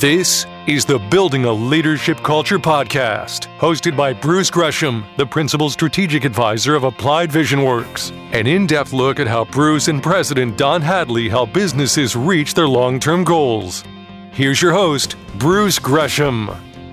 This is the Building a Leadership Culture podcast, hosted by Bruce Gresham, the Principal Strategic Advisor of Applied Vision Works. An in depth look at how Bruce and President Don Hadley help businesses reach their long term goals. Here's your host, Bruce Gresham.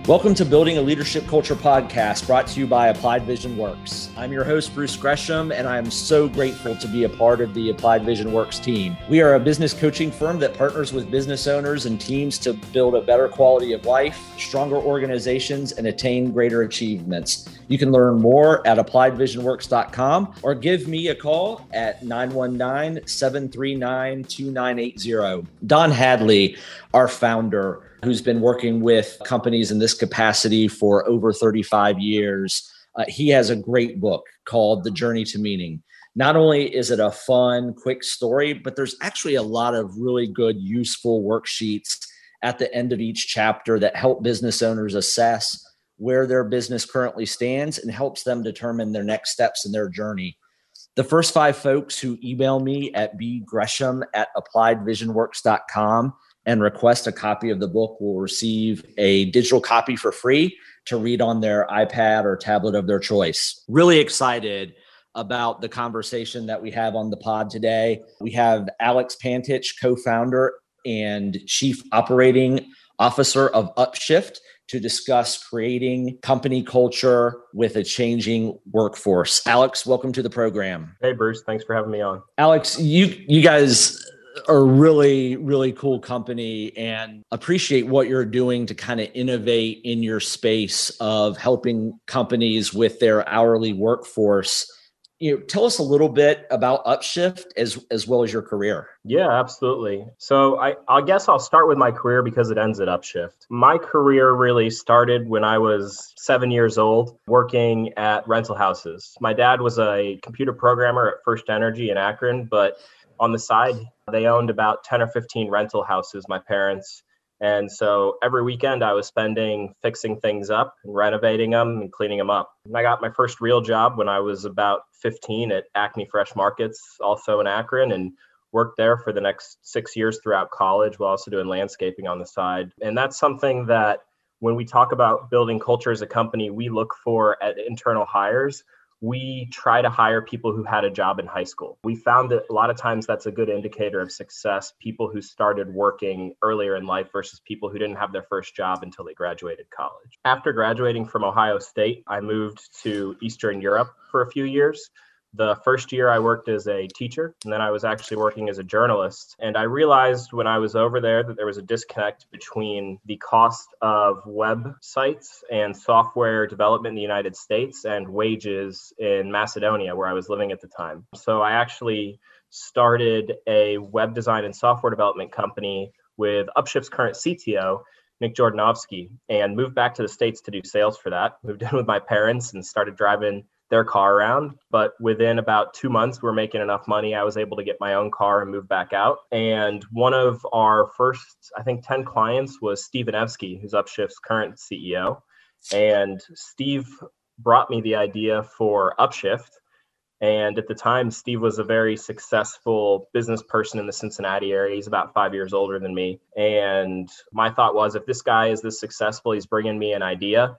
Welcome to Building a Leadership Culture podcast brought to you by Applied Vision Works. I'm your host, Bruce Gresham, and I am so grateful to be a part of the Applied Vision Works team. We are a business coaching firm that partners with business owners and teams to build a better quality of life, stronger organizations, and attain greater achievements. You can learn more at appliedvisionworks.com or give me a call at 919 739 2980. Don Hadley, our founder, who's been working with companies in this capacity for over 35 years. Uh, he has a great book called The Journey to Meaning. Not only is it a fun, quick story, but there's actually a lot of really good, useful worksheets at the end of each chapter that help business owners assess where their business currently stands and helps them determine their next steps in their journey. The first five folks who email me at bgresham at appliedvisionworks.com and request a copy of the book will receive a digital copy for free to read on their iPad or tablet of their choice. Really excited about the conversation that we have on the pod today. We have Alex Pantich, co founder and chief operating officer of Upshift to discuss creating company culture with a changing workforce. Alex, welcome to the program. Hey Bruce, thanks for having me on. Alex, you you guys are really really cool company and appreciate what you're doing to kind of innovate in your space of helping companies with their hourly workforce you know tell us a little bit about upshift as as well as your career. Yeah absolutely. So i i guess i'll start with my career because it ends at upshift. My career really started when i was seven years old working at rental houses. My dad was a computer programmer at FirstEnergy in akron but on the side they owned about 10 or 15 rental houses my parents and so every weekend I was spending fixing things up and renovating them and cleaning them up. And I got my first real job when I was about 15 at Acme Fresh Markets, also in Akron, and worked there for the next six years throughout college while also doing landscaping on the side. And that's something that when we talk about building culture as a company, we look for at internal hires we try to hire people who had a job in high school. We found that a lot of times that's a good indicator of success, people who started working earlier in life versus people who didn't have their first job until they graduated college. After graduating from Ohio State, I moved to Eastern Europe for a few years the first year I worked as a teacher, and then I was actually working as a journalist. And I realized when I was over there that there was a disconnect between the cost of websites and software development in the United States and wages in Macedonia, where I was living at the time. So I actually started a web design and software development company with Upshift's current CTO, Nick Jordanovsky, and moved back to the States to do sales for that. Moved in with my parents and started driving their car around. But within about two months, we are making enough money. I was able to get my own car and move back out. And one of our first, I think, 10 clients was Steve Evsky, who's Upshift's current CEO. And Steve brought me the idea for Upshift. And at the time, Steve was a very successful business person in the Cincinnati area. He's about five years older than me. And my thought was if this guy is this successful, he's bringing me an idea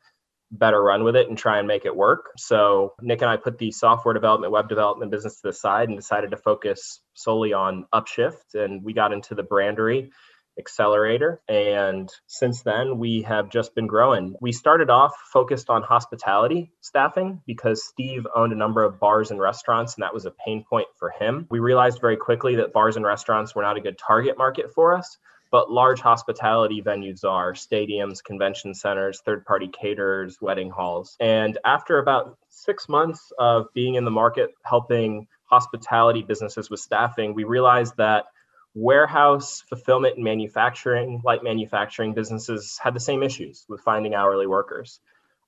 better run with it and try and make it work. So Nick and I put the software development, web development business to the side and decided to focus solely on Upshift. And we got into the brandery accelerator. And since then, we have just been growing. We started off focused on hospitality staffing because Steve owned a number of bars and restaurants, and that was a pain point for him. We realized very quickly that bars and restaurants were not a good target market for us but large hospitality venues are stadiums, convention centers, third party caterers, wedding halls. And after about six months of being in the market helping hospitality businesses with staffing, we realized that warehouse, fulfillment, and manufacturing, light manufacturing businesses had the same issues with finding hourly workers.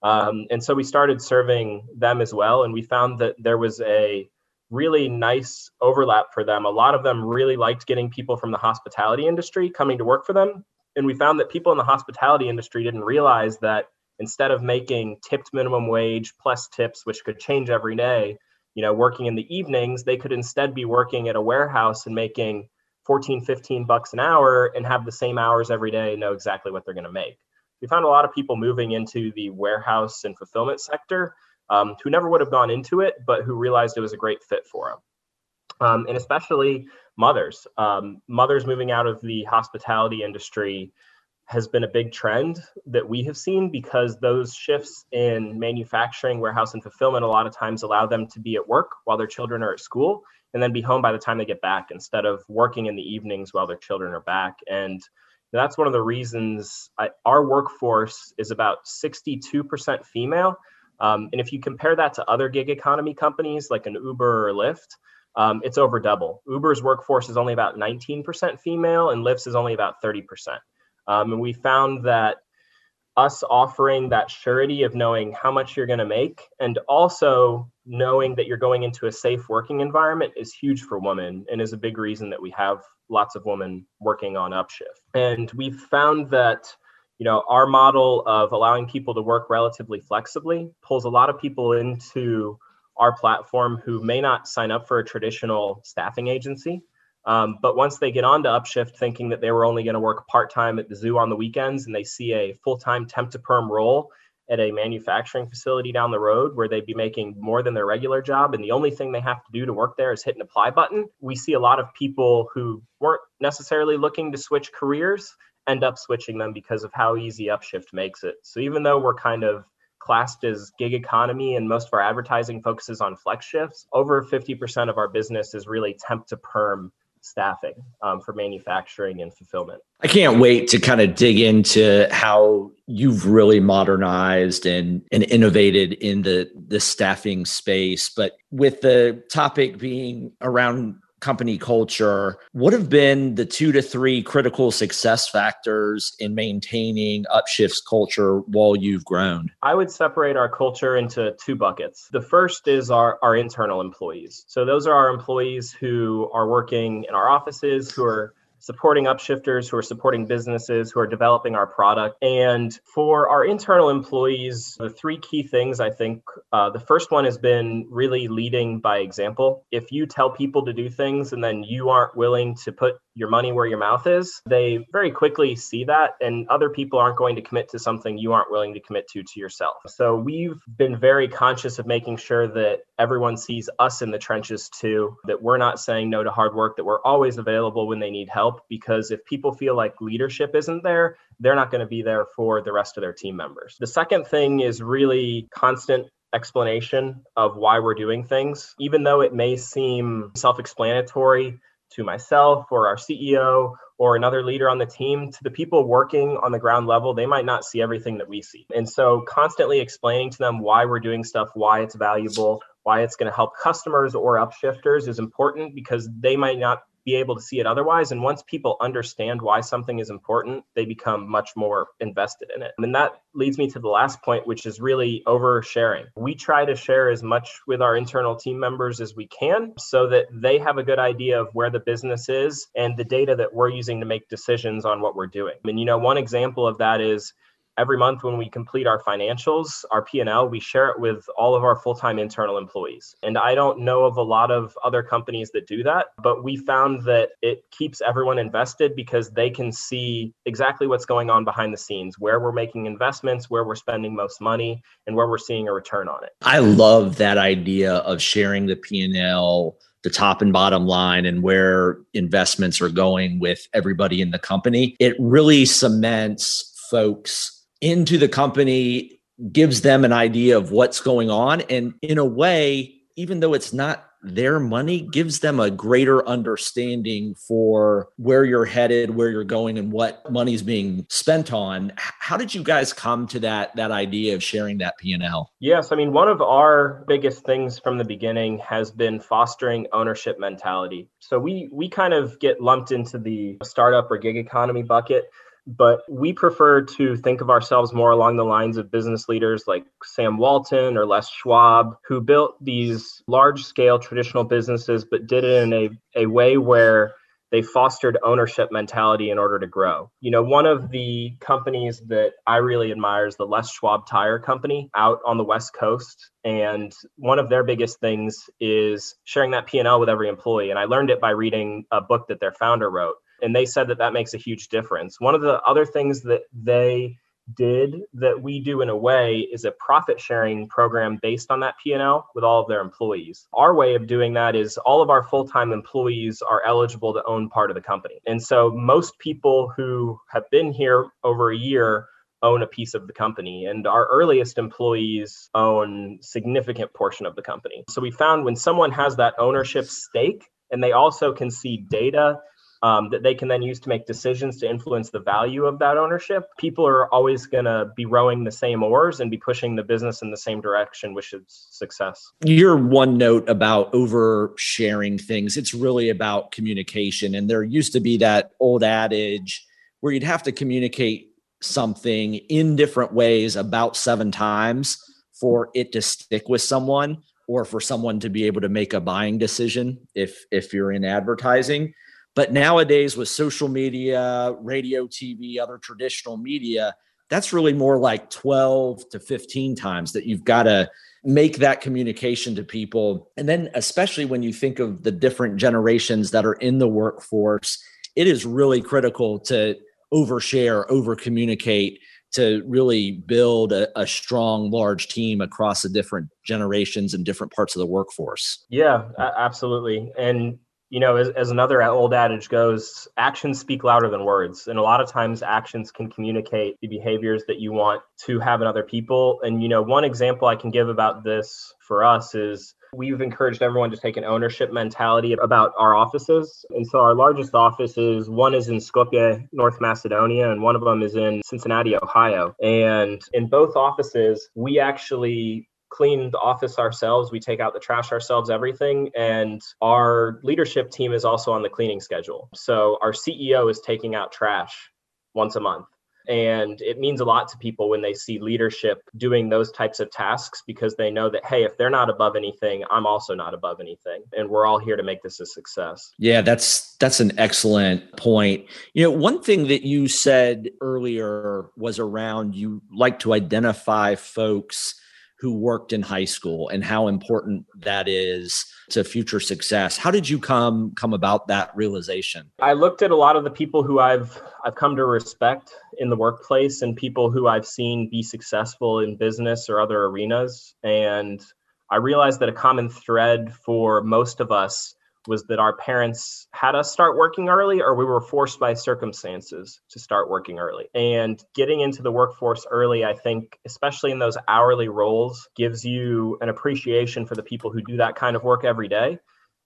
Um, and so we started serving them as well. And we found that there was a really nice overlap for them. A lot of them really liked getting people from the hospitality industry coming to work for them. And we found that people in the hospitality industry didn't realize that instead of making tipped minimum wage plus tips, which could change every day, you know, working in the evenings, they could instead be working at a warehouse and making 14, 15 bucks an hour and have the same hours every day know exactly what they're going to make. We found a lot of people moving into the warehouse and fulfillment sector um, who never would have gone into it, but who realized it was a great fit for them. Um, and especially mothers. Um, mothers moving out of the hospitality industry has been a big trend that we have seen because those shifts in manufacturing, warehouse, and fulfillment a lot of times allow them to be at work while their children are at school and then be home by the time they get back instead of working in the evenings while their children are back. And that's one of the reasons I, our workforce is about 62% female. Um, and if you compare that to other gig economy companies like an Uber or Lyft, um, it's over double. Uber's workforce is only about 19% female, and Lyft's is only about 30%. Um, and we found that us offering that surety of knowing how much you're going to make and also knowing that you're going into a safe working environment is huge for women and is a big reason that we have lots of women working on upshift and we've found that you know our model of allowing people to work relatively flexibly pulls a lot of people into our platform who may not sign up for a traditional staffing agency. Um, but once they get on to Upshift thinking that they were only going to work part time at the zoo on the weekends and they see a full time temp to perm role at a manufacturing facility down the road where they'd be making more than their regular job and the only thing they have to do to work there is hit an apply button, we see a lot of people who weren't necessarily looking to switch careers end up switching them because of how easy Upshift makes it. So even though we're kind of classed as gig economy and most of our advertising focuses on flex shifts, over 50% of our business is really temp to perm staffing um, for manufacturing and fulfillment. I can't wait to kind of dig into how you've really modernized and, and innovated in the, the staffing space. But with the topic being around company culture, what have been the two to three critical success factors in maintaining Upshift's culture while you've grown? I would separate our culture into two buckets. The first is our, our internal employees. So those are our employees who are working in our offices, who are supporting upshifters who are supporting businesses who are developing our product. And for our internal employees, the three key things I think uh, the first one has been really leading by example. If you tell people to do things and then you aren't willing to put your money where your mouth is, they very quickly see that, and other people aren't going to commit to something you aren't willing to commit to to yourself. So we've been very conscious of making sure that everyone sees us in the trenches too, that we're not saying no to hard work, that we're always available when they need help. Because if people feel like leadership isn't there, they're not going to be there for the rest of their team members. The second thing is really constant explanation of why we're doing things, even though it may seem self explanatory to myself or our CEO or another leader on the team to the people working on the ground level, they might not see everything that we see. And so, constantly explaining to them why we're doing stuff, why it's valuable, why it's going to help customers or upshifters is important because they might not be able to see it otherwise. And once people understand why something is important, they become much more invested in it. And that leads me to the last point, which is really oversharing. We try to share as much with our internal team members as we can so that they have a good idea of where the business is and the data that we're using to make decisions on what we're doing. And, you know, one example of that is every month when we complete our financials our p&l we share it with all of our full-time internal employees. And i don't know of a lot of other companies that do that but we found that it keeps everyone invested because they can see exactly what's going on behind the scenes where we're making investments where we're spending most money and where we're seeing a return on it. I love that idea of sharing the p&l the top and bottom line and where investments are going with everybody in the company. It really cements folks into the company gives them an idea of what's going on. And in a way even though it's not their money gives them a greater understanding for where you're headed where you're going and what money's being spent on. How did you guys come to that that idea of sharing that p&l yes i mean one of our biggest things from the beginning has been fostering ownership mentality. So we we kind of get lumped into the startup or gig economy bucket but we prefer to think of ourselves more along the lines of business leaders like Sam Walton or Les Schwab, who built these large scale traditional businesses, but did it in a, a way where they fostered ownership mentality in order to grow. You know, one of the companies that I really admire is the Les Schwab Tire Company out on the West Coast. And one of their biggest things is sharing that P&L with every employee. And I learned it by reading a book that their founder wrote. And they said that that makes a huge difference. One of the other things that they did that we do in a way is a profit sharing program based on that P&L with all of their employees. Our way of doing that is all of our full-time employees are eligible to own part of the company. And so most people who have been here over a year own a piece of the company and our earliest employees own significant portion of the company. So we found when someone has that ownership stake and they also can see data um, that they can then use to make decisions to influence the value of that ownership. People are always going to be rowing the same oars and be pushing the business in the same direction, which is success. Your one note about oversharing things, it's really about communication. And there used to be that old adage where you'd have to communicate something in different ways about seven times for it to stick with someone or for someone to be able to make a buying decision if if you're in advertising but nowadays, with social media, radio, TV, other traditional media, that's really more like 12 to 15 times that you've got to make that communication to people. And then, especially when you think of the different generations that are in the workforce, it is really critical to overshare, over communicate to really build a, a, strong, large team across the different generations and different parts of the workforce. Yeah, absolutely. And you know, as, as another old adage goes, actions speak louder than words. And a lot of times actions can communicate the behaviors that you want to have in other people. And, you know, one example I can give about this for us is we've encouraged everyone to take an ownership mentality about our offices. And so our largest offices, one is in Skopje, North Macedonia, and one of them is in Cincinnati, Ohio. And in both offices, we actually clean the office ourselves. We take out the trash ourselves, everything. And our leadership team is also on the cleaning schedule. So our CEO is taking out trash once a month. And it means a lot to people when they see leadership doing those types of tasks because they know that, hey, if they're not above anything, I'm also not above anything. And we're all here to make this a success. Yeah, that's that's an excellent point. You know, one thing that you said earlier was around you like to identify folks who worked in high school and how important that is to future success. How did you come come about that realization? I looked at a lot of the people who I've I've come to respect in the workplace and people who I've seen be successful in business or other arenas and I realized that a common thread for most of us was that our parents had us start working early or we were forced by circumstances to start working early. And getting into the workforce early, I think, especially in those hourly roles, gives you an appreciation for the people who do that kind of work every day.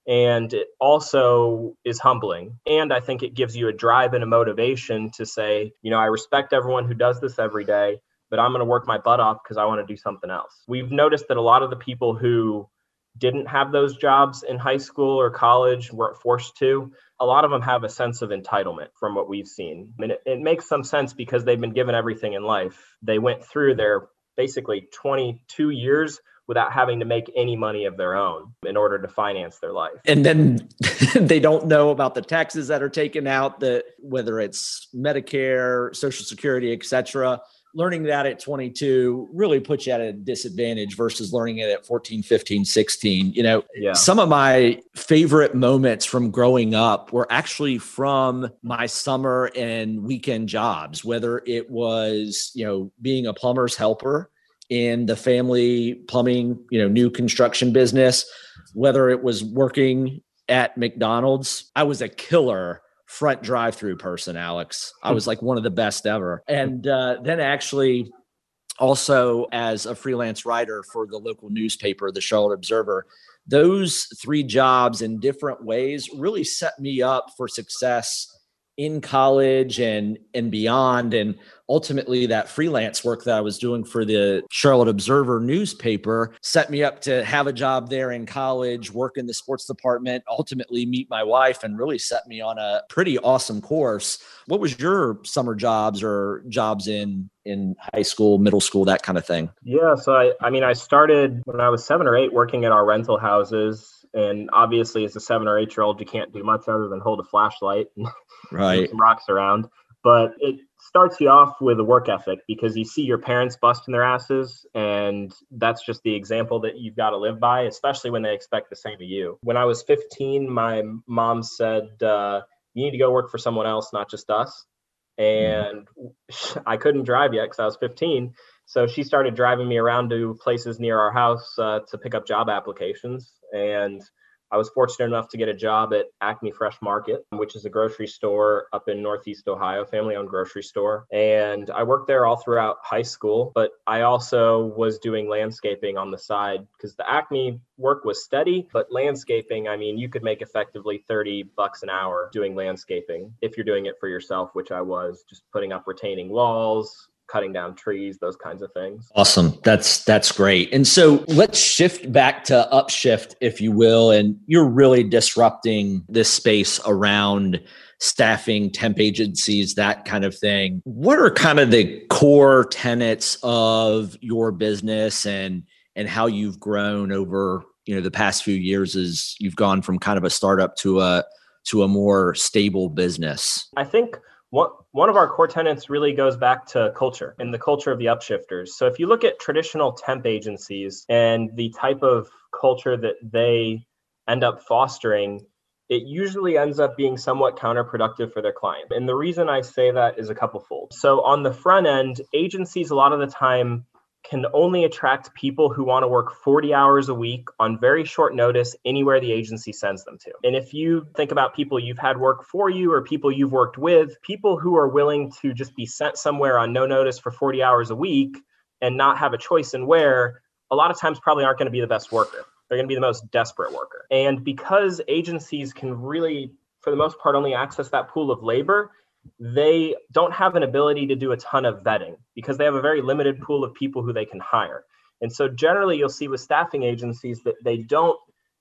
And it also is humbling. And I think it gives you a drive and a motivation to say, you know, I respect everyone who does this every day, but I'm going to work my butt off because I want to do something else. We've noticed that a lot of the people who didn't have those jobs in high school or college, weren't forced to, a lot of them have a sense of entitlement from what we've seen. I mean, it, it makes some sense because they've been given everything in life. They went through their basically 22 years without having to make any money of their own in order to finance their life. And then they don't know about the taxes that are taken out, that whether it's Medicare, Social Security, etc. learning that at 22 really puts you at a disadvantage versus learning it at 14 15 16 you know yeah. some of my favorite moments from growing up were actually from my summer and weekend jobs whether it was you know being a plumber's helper in the family plumbing you know new construction business whether it was working at McDonald's I was a killer front drive through person, Alex. I was like one of the best ever. And uh, then actually, also as a freelance writer for the local newspaper, the Charlotte Observer, those three jobs in different ways really set me up for success in college and and beyond and ultimately that freelance work that I was doing for the Charlotte Observer newspaper set me up to have a job there in college, work in the sports department, ultimately meet my wife and really set me on a pretty awesome course. What was your summer jobs or jobs in in high school, middle school, that kind of thing? Yeah, so I I mean I started when I was 7 or 8 working at our rental houses And obviously, as a seven or eight year old, you can't do much other than hold a flashlight and right. some rocks around. But it starts you off with a work ethic because you see your parents busting their asses, and that's just the example that you've got to live by, especially when they expect the same of you. When I was 15, my mom said, uh, You need to go work for someone else, not just us. And I couldn't drive yet because I was 15. So she started driving me around to places near our house uh, to pick up job applications. And I was fortunate enough to get a job at Acme Fresh Market, which is a grocery store up in Northeast Ohio, family owned grocery store. And I worked there all throughout high school, but I also was doing landscaping on the side because the Acme work was steady, but landscaping, I mean, you could make effectively 30 bucks an hour doing landscaping if you're doing it for yourself, which I was just putting up retaining walls, cutting down trees, those kinds of things. Awesome. That's that's great. And so let's shift back to upshift, if you will. And you're really disrupting this space around staffing, temp agencies, that kind of thing. What are kind of the core tenets of your business and and how you've grown over you know the past few years as you've gone from kind of a startup to a to a more stable business? I think one, one of our core tenets really goes back to culture and the culture of the upshifters. So if you look at traditional temp agencies and the type of culture that they end up fostering, it usually ends up being somewhat counterproductive for their client. And the reason I say that is a couple fold. So on the front end, agencies a lot of the time can only attract people who want to work 40 hours a week on very short notice anywhere the agency sends them to. And if you think about people you've had work for you or people you've worked with, people who are willing to just be sent somewhere on no notice for 40 hours a week and not have a choice in where, a lot of times probably aren't going to be the best worker. They're going to be the most desperate worker. And because agencies can really, for the most part, only access that pool of labor, they don't have an ability to do a ton of vetting because they have a very limited pool of people who they can hire. And so generally you'll see with staffing agencies that they don't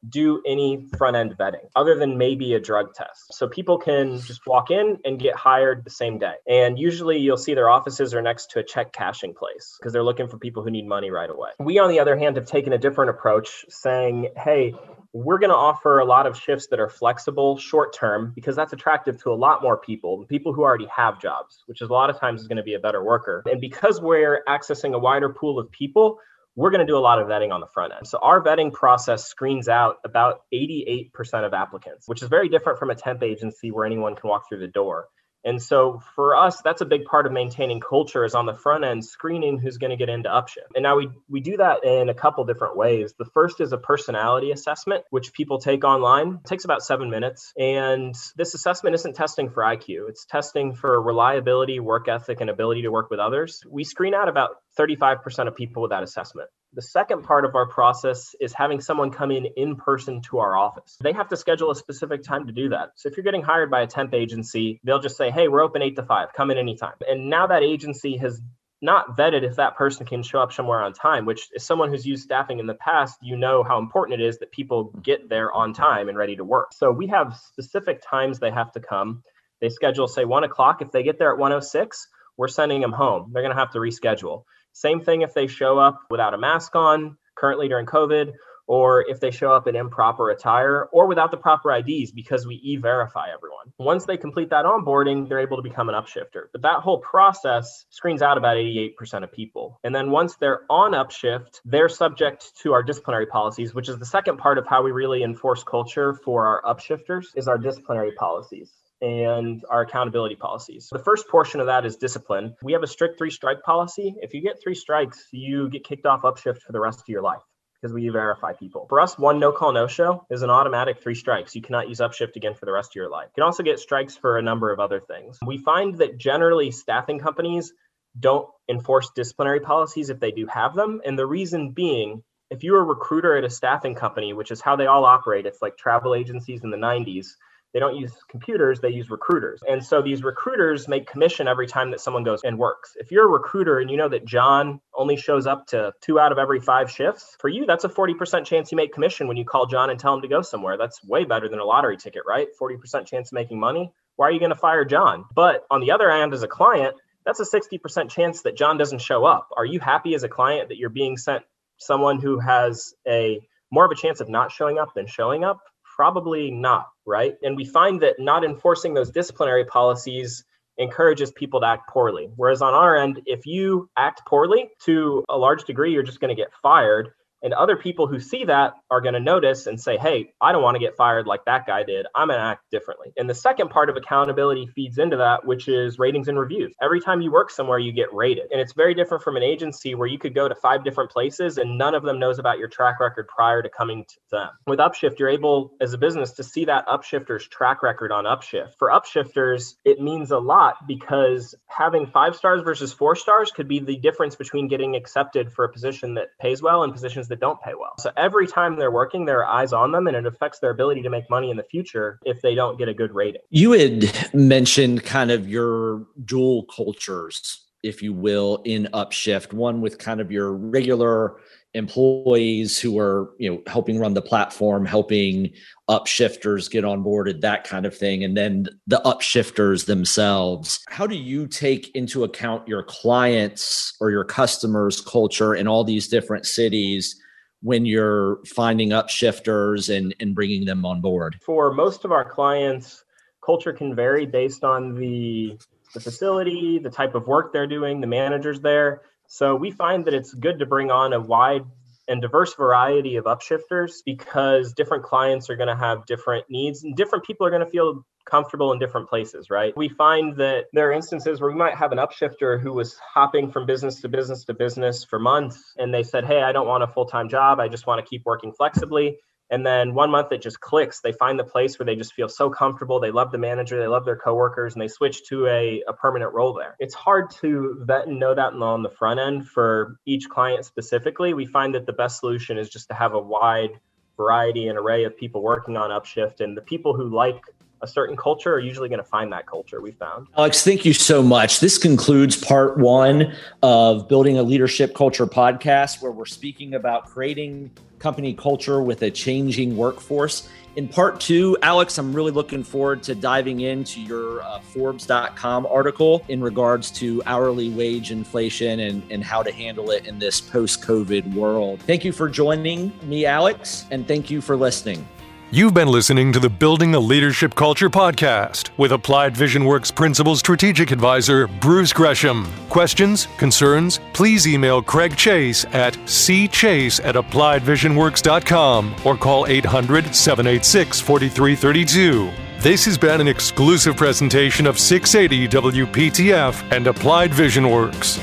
do any front end vetting other than maybe a drug test. So people can just walk in and get hired the same day. And usually you'll see their offices are next to a check cashing place because they're looking for people who need money right away. We, on the other hand, have taken a different approach saying, hey, we're going to offer a lot of shifts that are flexible short term because that's attractive to a lot more people people who already have jobs which is a lot of times is going to be a better worker and because we're accessing a wider pool of people we're going to do a lot of vetting on the front end. So our vetting process screens out about 88% of applicants, which is very different from a temp agency where anyone can walk through the door. And so for us, that's a big part of maintaining culture is on the front end screening who's going to get into upshift. And now we we do that in a couple different ways. The first is a personality assessment, which people take online. It takes about seven minutes. And this assessment isn't testing for IQ, it's testing for reliability, work ethic, and ability to work with others. We screen out about 35% of people with that assessment. The second part of our process is having someone come in in person to our office. They have to schedule a specific time to do that. So if you're getting hired by a temp agency, they'll just say, hey, we're open eight to five, come in anytime. And now that agency has not vetted if that person can show up somewhere on time, which is someone who's used staffing in the past, you know how important it is that people get there on time and ready to work. So we have specific times they have to come. They schedule, say, one o'clock. If they get there at 106, we're sending them home. They're going to have to reschedule. Same thing if they show up without a mask on, currently during COVID, or if they show up in improper attire or without the proper IDs because we e verify everyone. Once they complete that onboarding, they're able to become an upshifter. But that whole process screens out about 88% of people. And then once they're on upshift, they're subject to our disciplinary policies, which is the second part of how we really enforce culture for our upshifters is our disciplinary policies and our accountability policies. The first portion of that is discipline. We have a strict three strike policy. If you get three strikes, you get kicked off upshift for the rest of your life because we verify people. For us, one no call, no show is an automatic three strikes. You cannot use upshift again for the rest of your life. You can also get strikes for a number of other things. We find that generally staffing companies don't enforce disciplinary policies if they do have them. And the reason being, if you're a recruiter at a staffing company, which is how they all operate, it's like travel agencies in the 90s they don't use computers, they use recruiters. And so these recruiters make commission every time that someone goes and works. If you're a recruiter and you know that John only shows up to two out of every five shifts, for you, that's a 40% chance you make commission when you call John and tell him to go somewhere. That's way better than a lottery ticket, right? 40% chance of making money. Why are you going to fire John? But on the other hand, as a client, that's a 60% chance that John doesn't show up. Are you happy as a client that you're being sent someone who has a more of a chance of not showing up than showing up? Probably not, right? And we find that not enforcing those disciplinary policies encourages people to act poorly. Whereas on our end, if you act poorly to a large degree, you're just going to get fired. And other people who see that are going to notice and say, hey, I don't want to get fired like that guy did. I'm going to act differently. And the second part of accountability feeds into that, which is ratings and reviews. Every time you work somewhere, you get rated. And it's very different from an agency where you could go to five different places and none of them knows about your track record prior to coming to them. With Upshift, you're able as a business to see that Upshifter's track record on Upshift. For Upshifters, it means a lot because having five stars versus four stars could be the difference between getting accepted for a position that pays well and positions that that don't pay well. So every time they're working, there are eyes on them and it affects their ability to make money in the future if they don't get a good rating. You had mentioned kind of your dual cultures, if you will, in Upshift, one with kind of your regular employees who are you know helping run the platform helping upshifters get onboarded that kind of thing and then the upshifters themselves how do you take into account your clients or your customers culture in all these different cities when you're finding upshifters and, and bringing them on board? For most of our clients, culture can vary based on the, the facility, the type of work they're doing, the managers there. So we find that it's good to bring on a wide and diverse variety of upshifters because different clients are going to have different needs and different people are going to feel comfortable in different places, right? We find that there are instances where we might have an upshifter who was hopping from business to business to business for months and they said, Hey, I don't want a full time job. I just want to keep working flexibly. And then one month it just clicks. They find the place where they just feel so comfortable. They love the manager, they love their coworkers, and they switch to a, a permanent role there. It's hard to vet and know that on the front end for each client specifically. We find that the best solution is just to have a wide variety and array of people working on Upshift. And the people who like a certain culture are usually going to find that culture we found. Alex, thank you so much. This concludes part one of Building a Leadership Culture podcast, where we're speaking about creating company culture with a changing workforce. In part two, Alex, I'm really looking forward to diving into your uh, Forbes.com article in regards to hourly wage inflation and, and how to handle it in this post COVID world. Thank you for joining me, Alex, and thank you for listening. You've been listening to the Building a Leadership Culture podcast with Applied Vision Works Principal Strategic Advisor Bruce Gresham. Questions, concerns, please email Craig Chase at cchase at appliedvisionworks.com or call 800 786 4332. This has been an exclusive presentation of 680 WPTF and Applied Vision Works.